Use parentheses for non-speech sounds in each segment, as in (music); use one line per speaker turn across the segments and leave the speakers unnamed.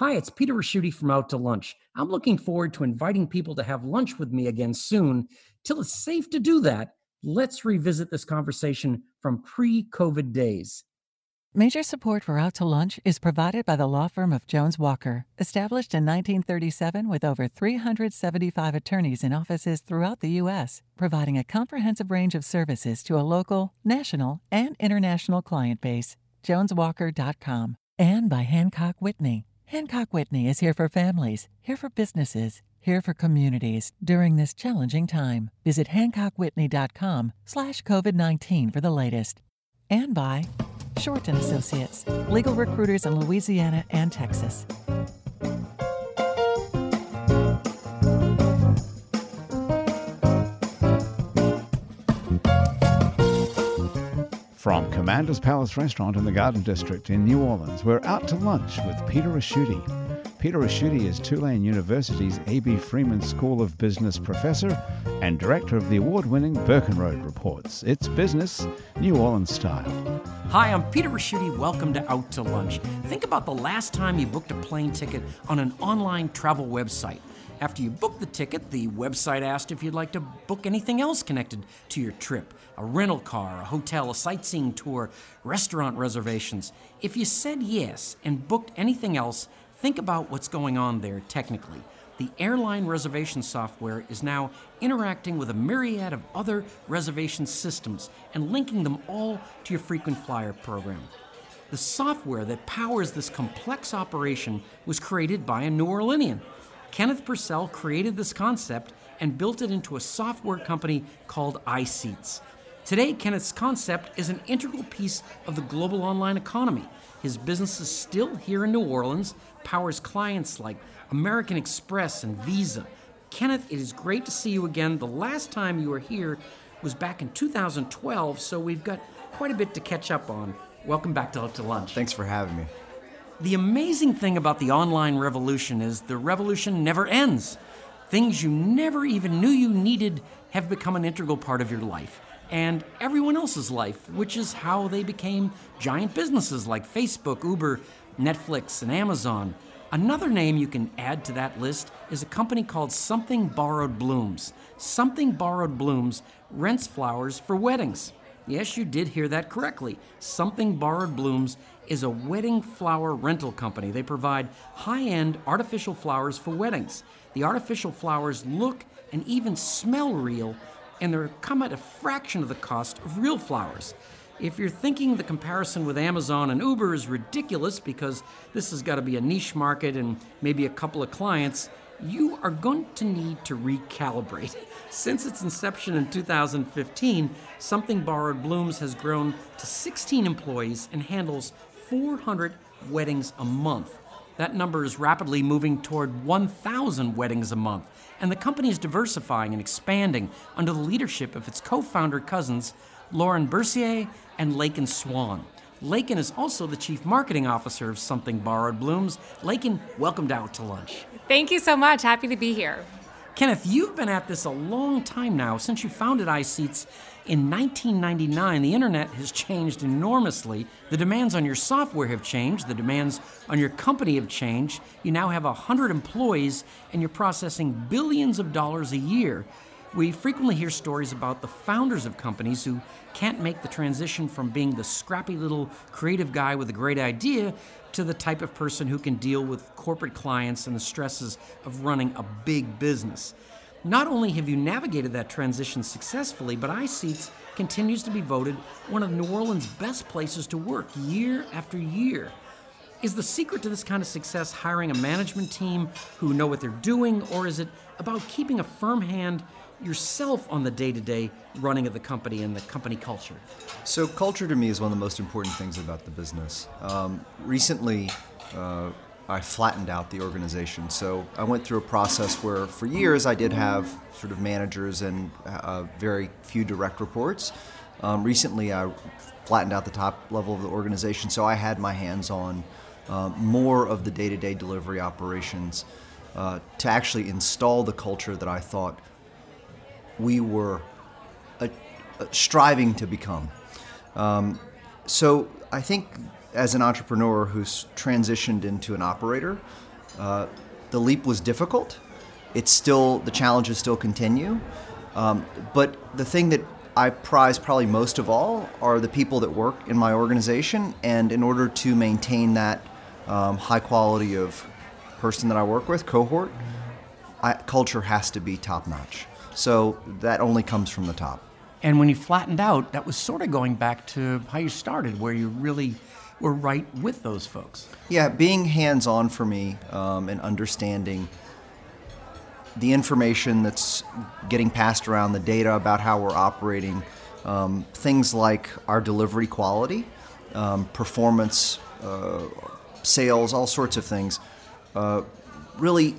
Hi, it's Peter Ricchiuti from Out to Lunch. I'm looking forward to inviting people to have lunch with me again soon. Till it's safe to do that, let's revisit this conversation from pre COVID days.
Major support for Out to Lunch is provided by the law firm of Jones Walker, established in 1937 with over 375 attorneys in offices throughout the U.S., providing a comprehensive range of services to a local, national, and international client base. JonesWalker.com. And by Hancock Whitney. Hancock Whitney is here for families, here for businesses, here for communities during this challenging time. Visit HancockWhitney.com slash COVID-19 for the latest. And by Shorten Associates, legal recruiters in Louisiana and Texas.
From Commander's Palace Restaurant in the Garden District in New Orleans, we're out to lunch with Peter Ricchiuti. Peter Ricchiuti is Tulane University's A.B. Freeman School of Business professor and director of the award winning Burkenroad Reports. It's business, New Orleans style.
Hi, I'm Peter Ricchiuti. Welcome to Out to Lunch. Think about the last time you booked a plane ticket on an online travel website. After you booked the ticket, the website asked if you'd like to book anything else connected to your trip a rental car, a hotel, a sightseeing tour, restaurant reservations. If you said yes and booked anything else, think about what's going on there technically. The airline reservation software is now interacting with a myriad of other reservation systems and linking them all to your frequent flyer program. The software that powers this complex operation was created by a New Orleanian. Kenneth Purcell created this concept and built it into a software company called iSeats. Today, Kenneth's concept is an integral piece of the global online economy. His business is still here in New Orleans, powers clients like American Express and Visa. Kenneth, it is great to see you again. The last time you were here was back in 2012, so we've got quite a bit to catch up on. Welcome back to, to Lunch.
Thanks for having me.
The amazing thing about the online revolution is the revolution never ends. Things you never even knew you needed have become an integral part of your life and everyone else's life, which is how they became giant businesses like Facebook, Uber, Netflix, and Amazon. Another name you can add to that list is a company called Something Borrowed Blooms. Something Borrowed Blooms rents flowers for weddings. Yes, you did hear that correctly. Something Borrowed Blooms is a wedding flower rental company. They provide high end artificial flowers for weddings. The artificial flowers look and even smell real, and they come at a fraction of the cost of real flowers. If you're thinking the comparison with Amazon and Uber is ridiculous because this has got to be a niche market and maybe a couple of clients, you are going to need to recalibrate. (laughs) Since its inception in 2015, Something Borrowed Blooms has grown to 16 employees and handles 400 weddings a month. That number is rapidly moving toward 1,000 weddings a month, and the company is diversifying and expanding under the leadership of its co founder cousins, Lauren Bercier and Lakin Swan. Lakin is also the chief marketing officer of Something Borrowed Blooms. Lakin, welcomed out to lunch.
Thank you so much. Happy to be here.
Kenneth, you've been at this a long time now. Since you founded iSeats in 1999, the internet has changed enormously. The demands on your software have changed, the demands on your company have changed. You now have 100 employees and you're processing billions of dollars a year. We frequently hear stories about the founders of companies who can't make the transition from being the scrappy little creative guy with a great idea to the type of person who can deal with corporate clients and the stresses of running a big business. Not only have you navigated that transition successfully, but iSeats continues to be voted one of New Orleans' best places to work year after year. Is the secret to this kind of success hiring a management team who know what they're doing, or is it about keeping a firm hand yourself on the day to day running of the company and the company culture?
So, culture to me is one of the most important things about the business. Um, recently, uh, I flattened out the organization. So I went through a process where, for years, I did have sort of managers and uh, very few direct reports. Um, recently, I flattened out the top level of the organization, so I had my hands on uh, more of the day-to-day delivery operations uh, to actually install the culture that I thought we were uh, uh, striving to become. Um, so I think as an entrepreneur who's transitioned into an operator, Uh, the leap was difficult. It's still the challenges still continue, um, but the thing that I prize probably most of all are the people that work in my organization, and in order to maintain that um, high quality of person that I work with, cohort, I, culture has to be top notch. So that only comes from the top.
And when you flattened out, that was sort of going back to how you started, where you really were right with those folks.
Yeah, being hands on for me um, and understanding the information that's getting passed around, the data about how we're operating, um, things like our delivery quality, um, performance, uh, sales, all sorts of things, uh, really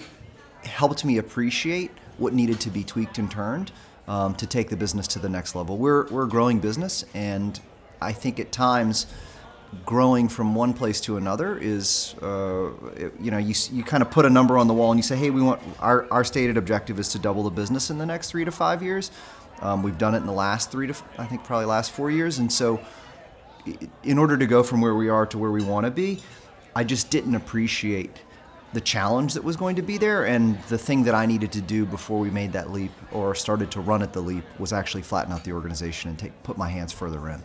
helped me appreciate what needed to be tweaked and turned um, to take the business to the next level. We're, we're a growing business, and I think at times, growing from one place to another is, uh, you know, you, you kind of put a number on the wall and you say, hey, we want our, our stated objective is to double the business in the next three to five years. Um, we've done it in the last three to, I think, probably last four years. And so, in order to go from where we are to where we want to be, I just didn't appreciate the challenge that was going to be there. And the thing that I needed to do before we made that leap or started to run at the leap was actually flatten out the organization and take, put my hands further in.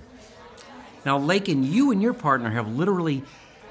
Now, Lakin, you and your partner have literally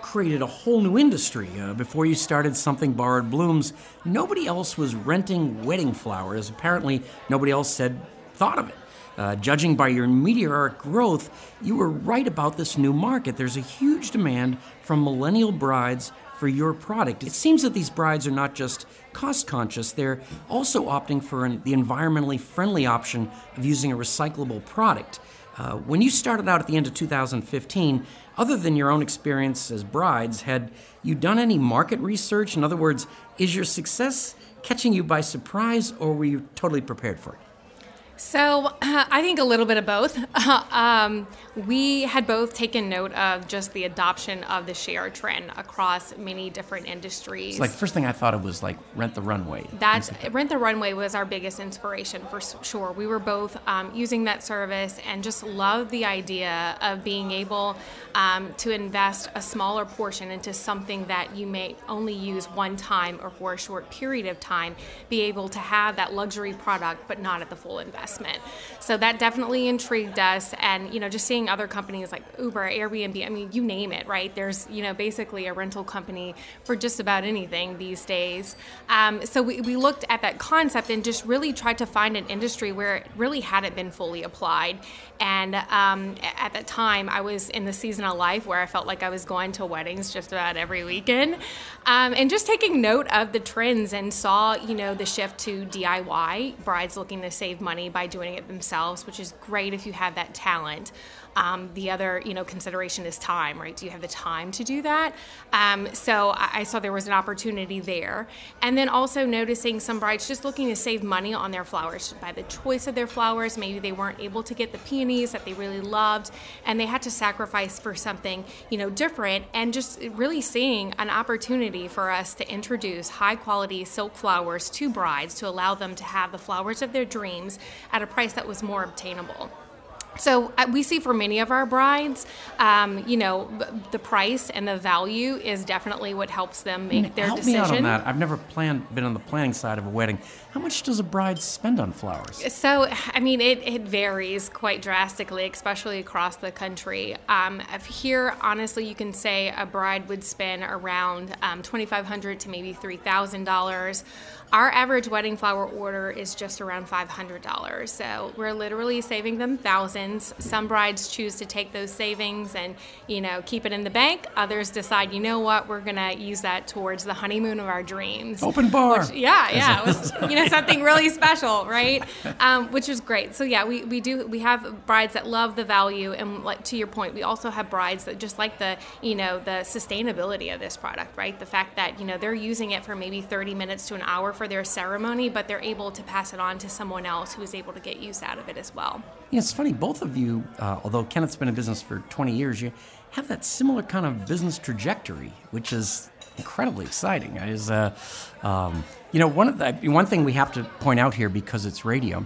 created a whole new industry. Uh, before you started Something Borrowed Blooms, nobody else was renting wedding flowers. Apparently, nobody else had thought of it. Uh, judging by your meteoric growth, you were right about this new market. There's a huge demand from millennial brides for your product. It seems that these brides are not just cost conscious, they're also opting for an, the environmentally friendly option of using a recyclable product. Uh, when you started out at the end of 2015, other than your own experience as brides, had you done any market research? In other words, is your success catching you by surprise or were you totally prepared for it?
So uh, I think a little bit of both. (laughs) um, we had both taken note of just the adoption of the share trend across many different industries.
It's like the first thing I thought of was like rent the runway.
That like rent the runway was our biggest inspiration for sure. We were both um, using that service and just loved the idea of being able um, to invest a smaller portion into something that you may only use one time or for a short period of time, be able to have that luxury product but not at the full investment investment. So that definitely intrigued us. And, you know, just seeing other companies like Uber, Airbnb, I mean, you name it, right? There's, you know, basically a rental company for just about anything these days. Um, so we, we looked at that concept and just really tried to find an industry where it really hadn't been fully applied. And um, at that time, I was in the season of life where I felt like I was going to weddings just about every weekend. Um, and just taking note of the trends and saw, you know, the shift to DIY, brides looking to save money by doing it themselves, which is great if you have that talent. Um, the other, you know, consideration is time, right? Do you have the time to do that? Um, so I, I, saw there was an opportunity there, and then also noticing some brides just looking to save money on their flowers by the choice of their flowers. Maybe they weren't able to get the peonies that they really loved, and they had to sacrifice for something, you know, different. And just really seeing an opportunity for us to introduce high quality silk flowers to brides to allow them to have the flowers of their dreams at a price that was more obtainable. So we see for many of our brides, um, you know, the price and the value is definitely what helps them make their
Help
decision.
Help me out on that. I've never planned, been on the planning side of a wedding. How much does a bride spend on flowers?
So, I mean, it, it varies quite drastically, especially across the country. Um, here, honestly, you can say a bride would spend around um, 2,500 to maybe $3,000. Our average wedding flower order is just around $500. So we're literally saving them thousands. Some brides choose to take those savings and, you know, keep it in the bank. Others decide, you know what, we're going to use that towards the honeymoon of our dreams.
Open bar.
Which, yeah, yeah. It was, you know, something really special, right? Um, which is great. So yeah, we, we do, we have brides that love the value. And like to your point, we also have brides that just like the, you know, the sustainability of this product, right? The fact that, you know, they're using it for maybe 30 minutes to an hour for their ceremony, but they're able to pass it on to someone else who is able to get use out of it as well.
Yeah, it's funny. Both of you, uh, although Kenneth's been in business for 20 years, you have that similar kind of business trajectory, which is incredibly exciting. Is uh, um, you know one of the one thing we have to point out here because it's radio,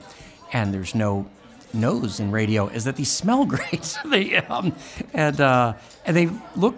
and there's no nose in radio is that these smell (laughs) great. they um, and uh, and they look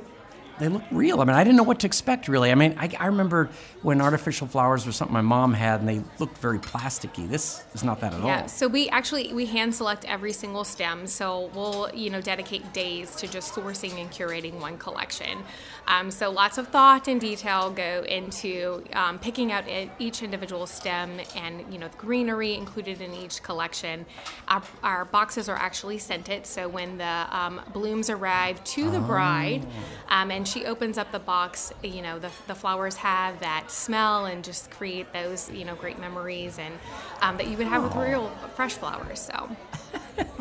they look real. I mean, I didn't know what to expect really. I mean, I, I remember when artificial flowers were something my mom had, and they looked very plasticky. This is not that at
Yeah,
all.
so we actually we hand select every single stem. So we'll you know dedicate days to just sourcing and curating one collection. Um, so lots of thought and detail go into um, picking out each individual stem and you know the greenery included in each collection. Our, our boxes are actually scented, so when the um, blooms arrive to the bride, um, and she opens up the box, you know the, the flowers have that smell and just create those you know great memories and um, that you would have with real fresh flowers. So.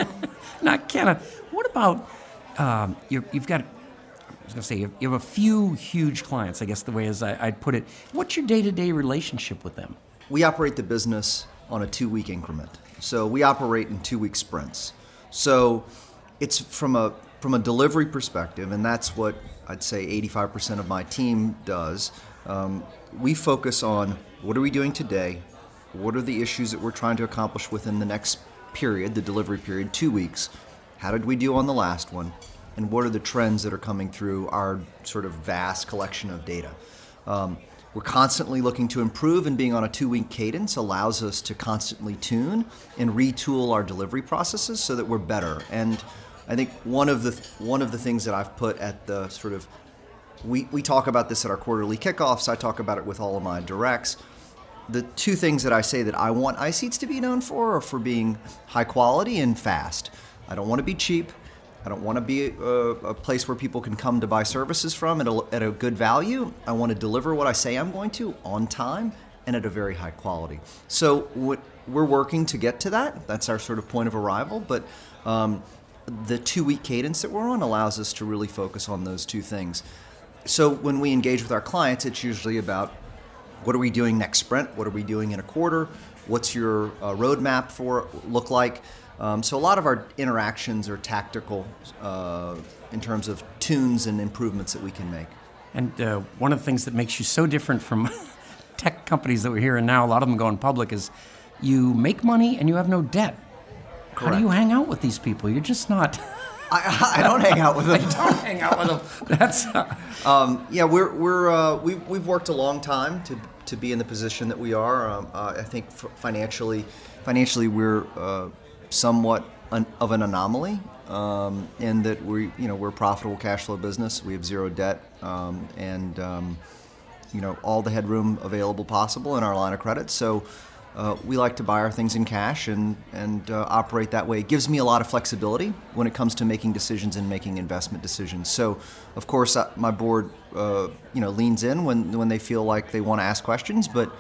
(laughs)
Now, Kenna, what about um, you're, you've got? I was going to say you you have a few huge clients. I guess the way as I, I'd put it. What's your day-to-day relationship with them?
We operate the business on a two week increment. So we operate in two week sprints. So it's from a from a delivery perspective, and that's what I'd say 85% of my team does. Um, we focus on what are we doing today, what are the issues that we're trying to accomplish within the next period, the delivery period, two weeks. How did we do on the last one? And what are the trends that are coming through our sort of vast collection of data? Um, we're constantly looking to improve, and being on a two week cadence allows us to constantly tune and retool our delivery processes so that we're better. And I think one of the one of the things that I've put at the sort of we, we talk about this at our quarterly kickoffs. I talk about it with all of my directs. The two things that I say that I want iSeats to be known for are for being high quality and fast. I don't want to be cheap. I don't want to be a, a place where people can come to buy services from at a, at a good value. I want to deliver what I say I'm going to on time and at a very high quality. So we're working to get to that. That's our sort of point of arrival. But um, the two week cadence that we're on allows us to really focus on those two things. So when we engage with our clients, it's usually about what are we doing next sprint? What are we doing in a quarter? What's your uh, roadmap for look like? Um, so a lot of our interactions are tactical uh, in terms of tunes and improvements that we can make.
And uh, one of the things that makes you so different from (laughs) tech companies that we're hearing now, a lot of them going public, is you make money and you have no debt. How do you hang out with these people? You're just not. (laughs)
I, I don't hang out with (laughs) them.
I don't hang out with them. (laughs) That's. Uh,
Um, yeah, we're, we're, uh, we've, we've worked a long time to, to be in the position that we are. Um, uh, I think f- financially, financially we're uh, somewhat an, of an anomaly um, in that we, you know, we're a profitable cash flow business. We have zero debt um, and um, you know all the headroom available possible in our line of credit. So. Uh, we like to buy our things in cash and, and uh, operate that way. It gives me a lot of flexibility when it comes to making decisions and making investment decisions. So, of course, uh, my board uh, you know leans in when when they feel like they want to ask questions. But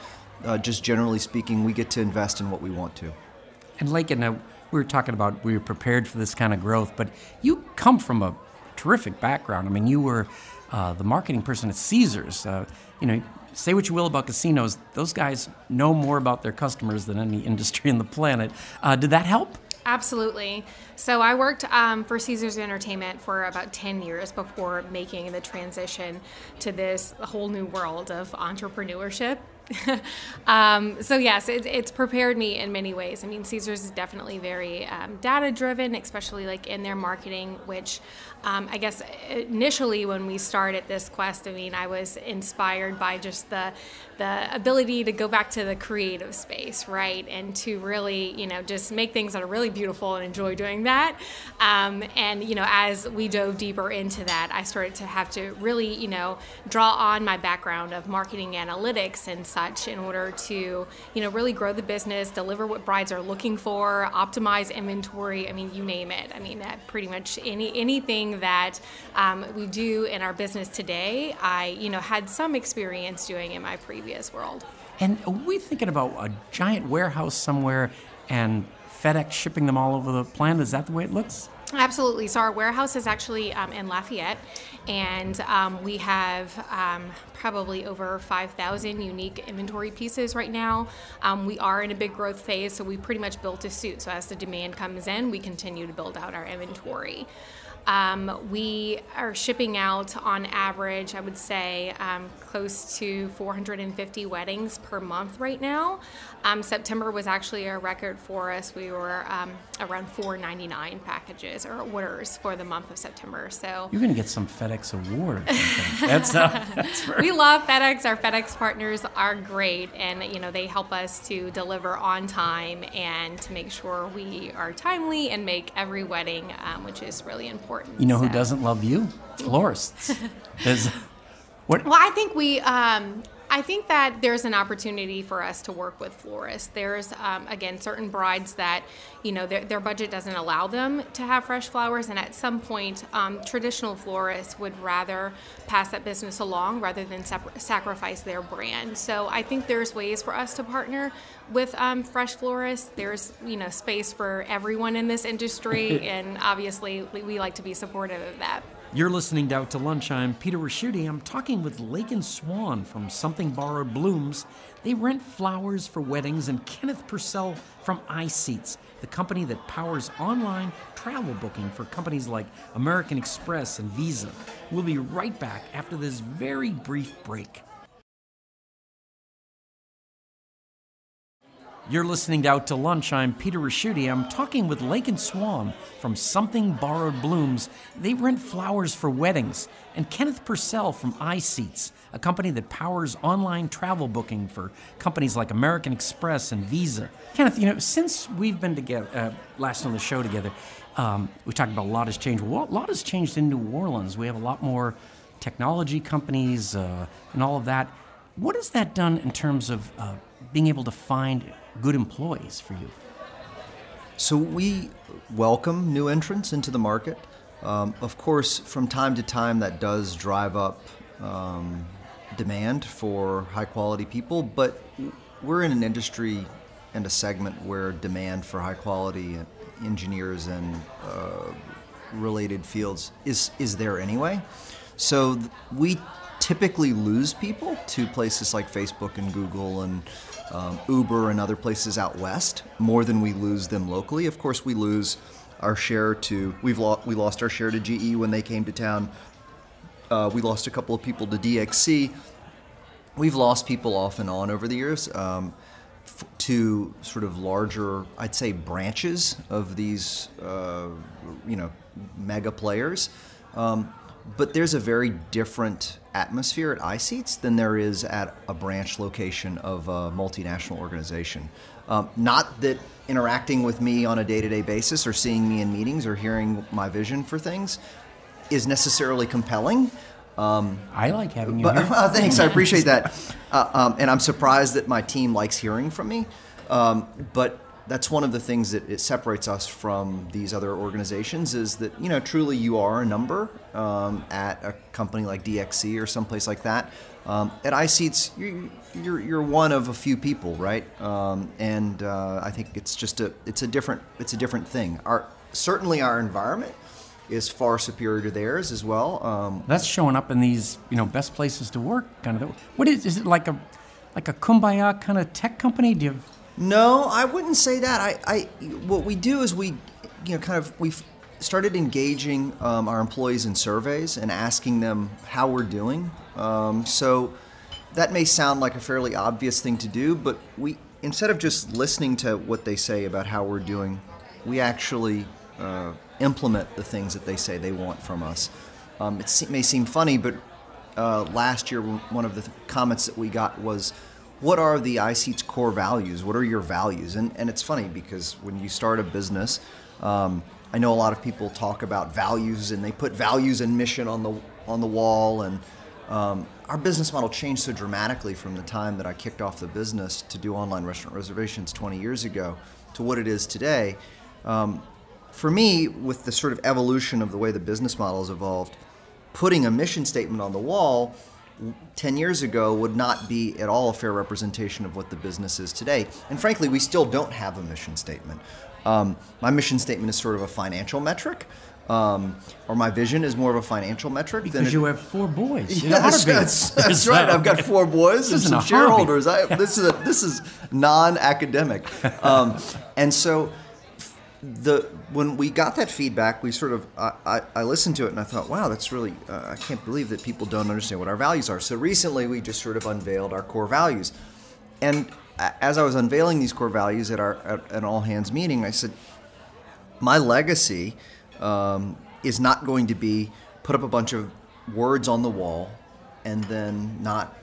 uh, just generally speaking, we get to invest in what we want to.
and Lakin, uh, we were talking about we were prepared for this kind of growth, but you come from a terrific background. I mean, you were uh, the marketing person at Caesars. Uh, you know, say what you will about casinos, those guys know more about their customers than any (laughs) industry on the planet. Uh, did that help?
Absolutely. So I worked um, for Caesars Entertainment for about 10 years before making the transition to this whole new world of entrepreneurship. (laughs) um, so yes, it, it's prepared me in many ways. I mean, Caesars is definitely very um, data driven, especially like in their marketing, which um, I guess initially when we started this quest, I mean, I was inspired by just the the ability to go back to the creative space, right, and to really, you know, just make things that are really beautiful and enjoy doing that. Um, and you know, as we dove deeper into that, I started to have to really, you know, draw on my background of marketing analytics and such in order to, you know, really grow the business, deliver what brides are looking for, optimize inventory. I mean, you name it. I mean, that pretty much any anything that um, we do in our business today, I, you know, had some experience doing in my previous world.
And are we thinking about a giant warehouse somewhere and FedEx shipping them all over the planet? Is that the way it looks?
Absolutely. So our warehouse is actually um, in Lafayette, and um, we have um, probably over 5,000 unique inventory pieces right now. Um, we are in a big growth phase, so we pretty much built a suit. So as the demand comes in, we continue to build out our inventory. Um, we are shipping out on average, I would say, um, close to 450 weddings per month right now. Um, September was actually a record for us. We were um, around 499 packages or orders for the month of September. So
you're going to get some FedEx award. that's, uh, (laughs)
that's we love FedEx. Our FedEx partners are great, and you know they help us to deliver on time and to make sure we are timely and make every wedding, um, which is really important.
You know so. who doesn't love you? Florists. (laughs)
Well, I think we. Um, I think that there's an opportunity for us to work with florists. There's, um, again, certain brides that, you know, their, their, budget doesn't allow them to have fresh flowers, and at some point, um, traditional florists would rather pass that business along rather than sacrifice their brand. So I think there's ways for us to partner with um, fresh florists. There's, you know, space for everyone in this industry, (laughs) and obviously we like to be supportive of that.
You're listening to Out to Lunch. I'm Peter Ricchiuti. I'm talking with Lakin Swan from Something Borrowed Blooms. They rent flowers for weddings, and Kenneth Purcell from iSeats, the company that powers online travel booking for companies like American Express and Visa. We'll be right back after this very brief break. You're listening to Out to Lunch. I'm Peter Ricchiuti. I'm talking with Lakin Swan from Something Borrowed Blooms. They rent flowers for weddings. And Kenneth Purcell from iSeats, a company that powers online travel booking for companies like American Express and Visa. Kenneth, you know, since we've been together, uh, last on the show together, um, we talked about a lot has changed. Well, a lot has changed in New Orleans. We have a lot more technology companies uh, and all of that. What has that done in terms of uh, being able to find good employees for you?
So we welcome new entrants into the market. Um, of course, from time to time, that does drive up um, demand for high quality people, but we're in an industry and a segment where demand for high quality engineers and uh, related fields is, is there anyway. So we typically lose people to places like Facebook and Google and um, Uber and other places out west more than we lose them locally. Of course, we lose our share to we've lo- we lost our share to GE when they came to town. Uh, we lost a couple of people to DXC. We've lost people off and on over the years um, f- to sort of larger, I'd say, branches of these, uh, you know, mega players. Um, but there's a very different atmosphere at iSeats than there is at a branch location of a multinational organization. Um, not that interacting with me on a day to day basis or seeing me in meetings or hearing my vision for things is necessarily compelling.
Um, I like having you but, here.
Uh, (laughs) thanks, I appreciate that. Uh, um, and I'm surprised that my team likes hearing from me. Um, but that's one of the things that it separates us from these other organizations is that you know truly you are a number um, at a company like DXC or someplace like that. Um, at iSeats, you're, you're, you're one of a few people, right? Um, and uh, I think it's just a it's a different it's a different thing. Our certainly our environment is far superior to theirs as well. Um,
that's showing up in these you know best places to work kind of. What is is it like a like a kumbaya kind of tech company? Do you
no, I wouldn't say that. I, I what we do is we, you know, kind of we've started engaging um, our employees in surveys and asking them how we're doing. Um, so that may sound like a fairly obvious thing to do, but we instead of just listening to what they say about how we're doing, we actually uh, implement the things that they say they want from us. Um, it may seem funny, but uh, last year one of the th- comments that we got was what are the iSeats core values? What are your values? And, and it's funny because when you start a business, um, I know a lot of people talk about values and they put values and mission on the on the wall. And um, our business model changed so dramatically from the time that I kicked off the business to do online restaurant reservations 20 years ago to what it is today. Um, for me, with the sort of evolution of the way the business model has evolved, putting a mission statement on the wall 10 years ago would not be at all a fair representation of what the business is today. And frankly, we still don't have a mission statement. Um, my mission statement is sort of a financial metric. Um, or my vision is more of a financial metric.
Because
it,
you have four boys.
That's, (laughs) that's right. I've got four boys and some shareholders. I, this is a, this is non-academic, (laughs) um, and so the when we got that feedback, we sort of I, I, I listened to it and I thought, wow, that's really uh, I can't believe that people don't understand what our values are. So recently, we just sort of unveiled our core values, and as I was unveiling these core values at our at an all hands meeting, I said, my legacy um, is not going to be put up a bunch of words on the wall and then not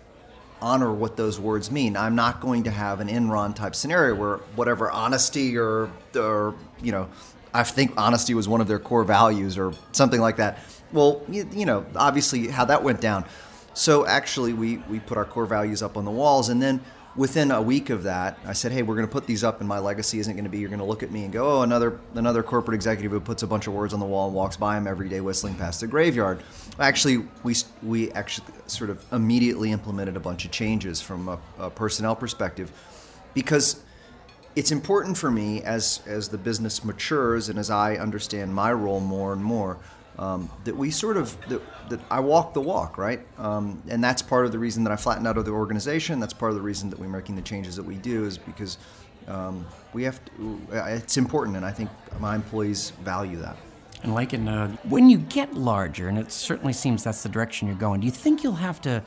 honor what those words mean. I'm not going to have an Enron type scenario where whatever honesty or or you know, I think honesty was one of their core values or something like that. Well, you, you know, obviously how that went down. So actually, we we put our core values up on the walls, and then within a week of that, I said, "Hey, we're going to put these up, and my legacy isn't going to be you're going to look at me and go, oh, another another corporate executive who puts a bunch of words on the wall and walks by them every day whistling past the graveyard." Actually, we we actually sort of immediately implemented a bunch of changes from a, a personnel perspective, because it's important for me as as the business matures and as I understand my role more and more um, that we sort of that, that I walk the walk, right? Um, and that's part of the reason that I flattened out of the organization. That's part of the reason that we're making the changes that we do is because um, we have to. It's important, and I think my employees value that.
And like in uh, when you get larger, and it certainly seems that's the direction you're going. Do you think you'll have to?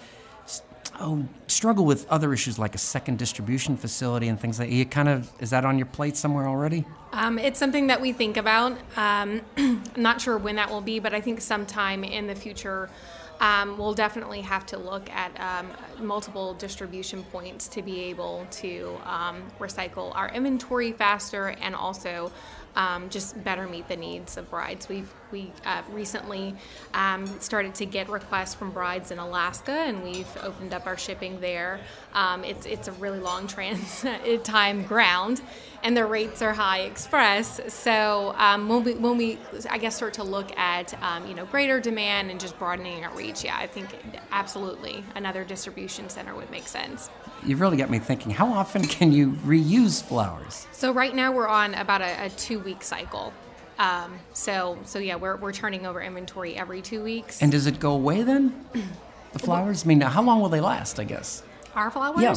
Oh, struggle with other issues like a second distribution facility and things like that. You kind of is that on your plate somewhere already?
Um, it's something that we think about. Um, (clears throat) not sure when that will be, but I think sometime in the future. Um, we'll definitely have to look at um, multiple distribution points to be able to um, recycle our inventory faster and also um, just better meet the needs of brides. We've we uh, recently um, started to get requests from brides in Alaska, and we've opened up our shipping there. Um, it's it's a really long transit (laughs) time ground, and the rates are high express. So um, when we when we I guess start to look at um, you know greater demand and just broadening our reach, yeah, I think absolutely another distribution center would make sense.
You've really got me thinking. How often can you reuse flowers?
So right now we're on about a, a two week cycle. Um, so so yeah, we're we're turning over inventory every two weeks.
And does it go away then? The flowers? I mean, how long will they last? I guess.
Our flowers?
Yeah.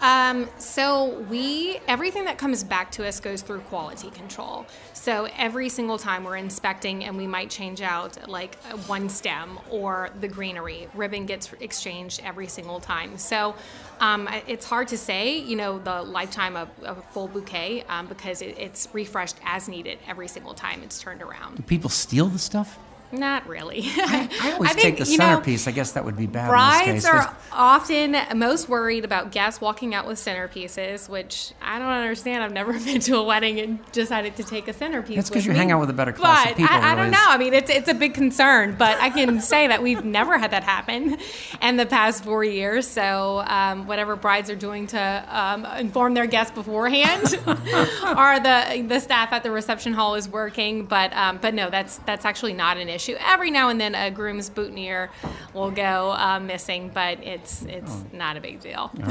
Um, so we everything that comes back to us goes through quality control. So every single time we're inspecting, and we might change out like one stem or the greenery, ribbon gets exchanged every single time. So um, it's hard to say, you know, the lifetime of, of a full bouquet um, because it, it's refreshed as needed every single time it's turned around.
Do people steal the stuff?
Not really. (laughs)
I, I always
I think,
take the
you know,
centerpiece. I guess that would be bad.
Brides
in this case,
are often most worried about guests walking out with centerpieces, which I don't understand. I've never (laughs) been to a wedding and decided to take a centerpiece.
That's 'cause
because
you
me.
hang out with a better class of
But
people,
I, I don't know. I mean, it's it's a big concern, but I can (laughs) say that we've never had that happen in the past four years. So um, whatever brides are doing to um, inform their guests beforehand, or the the staff at the reception hall is working. But um, but no, that's that's actually not an issue. Every now and then, a groom's boutonniere will go uh, missing, but it's it's
Oh.
not a big deal. (laughs)
You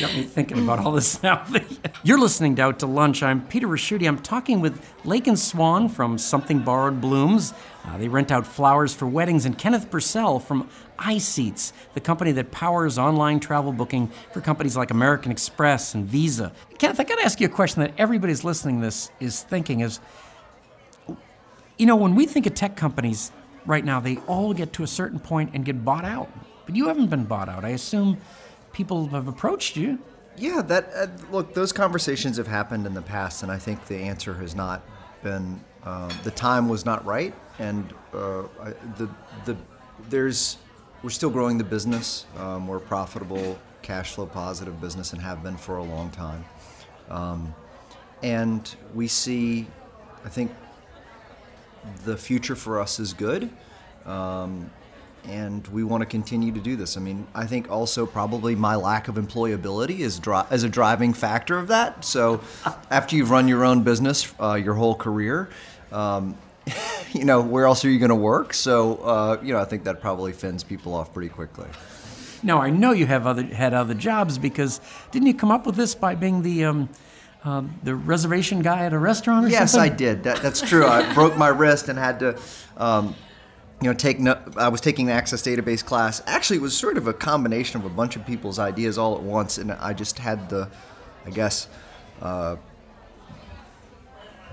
got me thinking about all this now. (laughs) You're listening to Out to Lunch. I'm Peter Ricchiuti. I'm talking with Lakin Swan from Something Borrowed Blooms. Uh, they rent out flowers for weddings, and Kenneth Purcell from iSeats, the company that powers online travel booking for companies like American Express and Visa. Kenneth, I got to ask you a question that everybody's listening to this is thinking is, you know, when we think of tech companies right now, they all get to a certain point and get bought out. But you haven't been bought out. I assume people have approached you.
Yeah, that uh, look, those conversations have happened in the past, and I think the answer has not been um, the time was not right, and uh, I, the the there's we're still growing the business. Um, we're profitable, cash flow positive business, and have been for a long time. Um, and we see, I think, the future for us is good. Um, and we want to continue to do this. I mean, I think also probably my lack of employability is dri- is a driving factor of that. So, (laughs) after you've run your own business uh, your whole career, um, (laughs) you know, where else are you going to work? So, uh, you know, I think that probably fends people off pretty quickly.
Now I know you have other had other jobs because didn't you come up with this by being the um, uh, the reservation guy at a restaurant or
Yes,
something?
I did. That, that's true. I (laughs) broke my wrist and had to, um, you know, take. No, I was taking the Access Database class. Actually, it was sort of a combination of a bunch of people's ideas all at once, and I just had the, I guess, uh,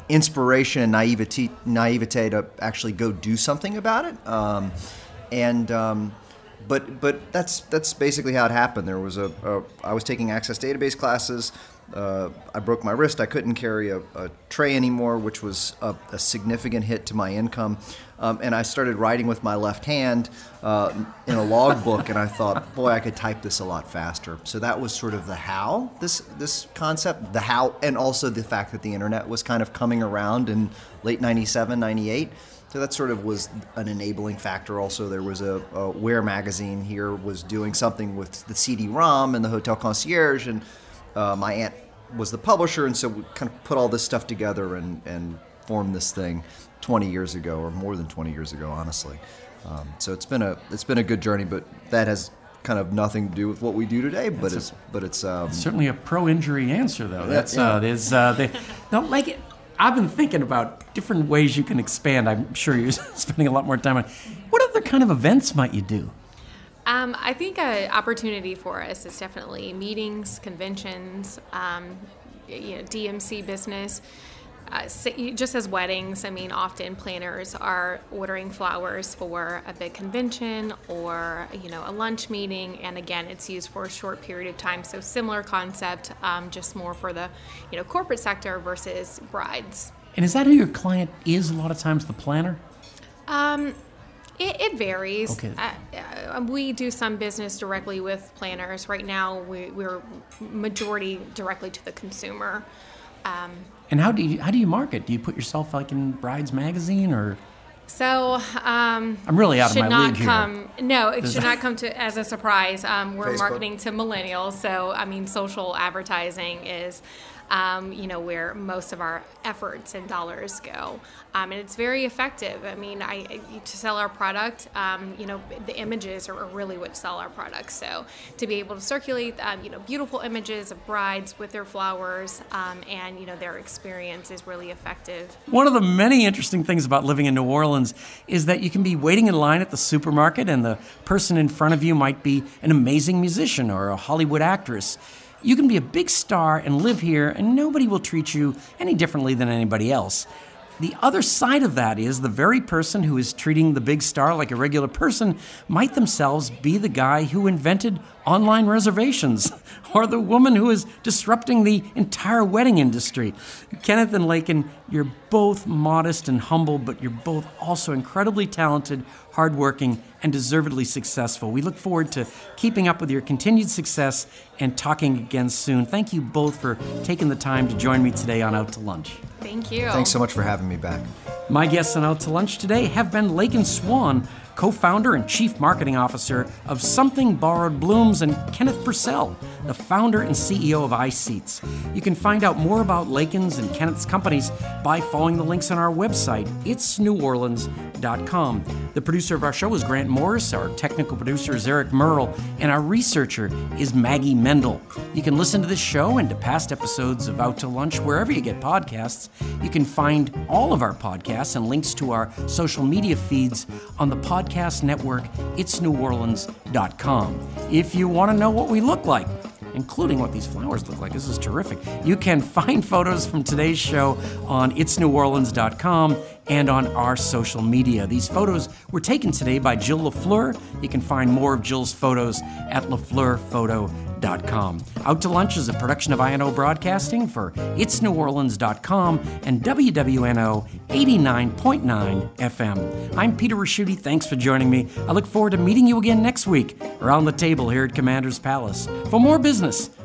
inspiration and naivete, naivete to actually go do something about it. Um, and um, but but that's that's basically how it happened. There was a, a I was taking Access database classes. Uh, I broke my wrist. I couldn't carry a, a tray anymore, which was a, a, significant hit to my income. Um, and I started writing with my left hand uh, in a logbook, and I thought, boy, I could type this a lot faster. So that was sort of the how this this concept, the how, and also the fact that the internet was kind of coming around in late '97, '98. So that sort of was an enabling factor. Also, there was a, a Where magazine here was doing something with the CD-ROM and the Hotel Concierge, and uh, my aunt was the publisher, and so we kind of put all this stuff together and, and formed this thing 20 years ago, or more than 20 years ago, honestly. Um, so it's been a it's been a good journey, but that has kind of nothing to do with what we do today. But it's, it's but it's um,
certainly a pro-injury answer, though. That's yeah. uh, there's uh, they don't like it. I've been thinking about different ways you can expand. I'm sure you're (laughs) spending a lot more time on. What other kind of events might you do?
Um, I think an opportunity for us is definitely meetings, conventions, um, you know, DMC business. Uh, just as weddings, I mean, often planners are ordering flowers for a big convention or you know a lunch meeting, and again, it's used for a short period of time. So similar concept, um, just more for the you know corporate sector versus brides.
And is that who your client is? A lot of times, the planner.
Um, it, it, varies. Okay. Uh, uh, we do some business directly with planners. Right now, we, are majority directly to the consumer.
Um, and how do you how do you market? Do you put yourself like in Brides Magazine or?
So um,
I'm really out of my
not
league
come,
here.
No, it Does should that... (laughs) not come to as a surprise. Um, we're Facebook. marketing to millennials, so I mean, social advertising is um, you know, where most of our efforts and dollars go. Um, and it's very effective. I mean, I, to sell our product, um, you know, the images are really what sell our product. So to be able to circulate, um, you know, beautiful images of brides with their flowers um, and, you know, their experience is really effective.
One of the many interesting things about living in New Orleans is that you can be waiting in line at the supermarket and the person in front of you might be an amazing musician or a Hollywood actress. You can be a big star and live here, and nobody will treat you any differently than anybody else. The other side of that is the very person who is treating the big star like a regular person might themselves be the guy who invented online reservations (laughs) or the woman who is disrupting the entire wedding industry. Kenneth and Lakin, you're both modest and humble, but you're both also incredibly talented, hardworking, and deservedly successful. We look forward to keeping up with your continued success and talking again soon. Thank you both for taking the time to join me today on Out to Lunch.
Thank you.
Thanks so much for having me back.
My guests on Out to Lunch today have been Lakin Swan, co founder and chief marketing officer of Something Borrowed Blooms, and Kenneth Purcell, the founder and CEO of iSeats. You can find out more about Lakin's and Kenneth's companies by following the links on our website, itsneworleans.com. The producer of our show is Grant Morris, our technical producer is Eric Merle, and our researcher is Maggie Mendel. You can listen to this show and to past episodes of Out to Lunch wherever you get podcasts. You can find all of our podcasts and links to our social media feeds on the podcast network, itsneworleans.com. If you want to know what we look like, including what these flowers look like. This is terrific. You can (laughs) find photos from today's show on itsneworleans.com and on our social media. These photos were taken today by Jill LaFleur. You can find more of Jill's photos at lafleurphoto.com. Out to Lunch is a production of INO Broadcasting for itsneworleans.com and WWNO 89.9 FM. I'm Peter Ricchiuti. Thanks for joining me. I look forward to meeting you again next week around the table here at Commander's Palace for more business,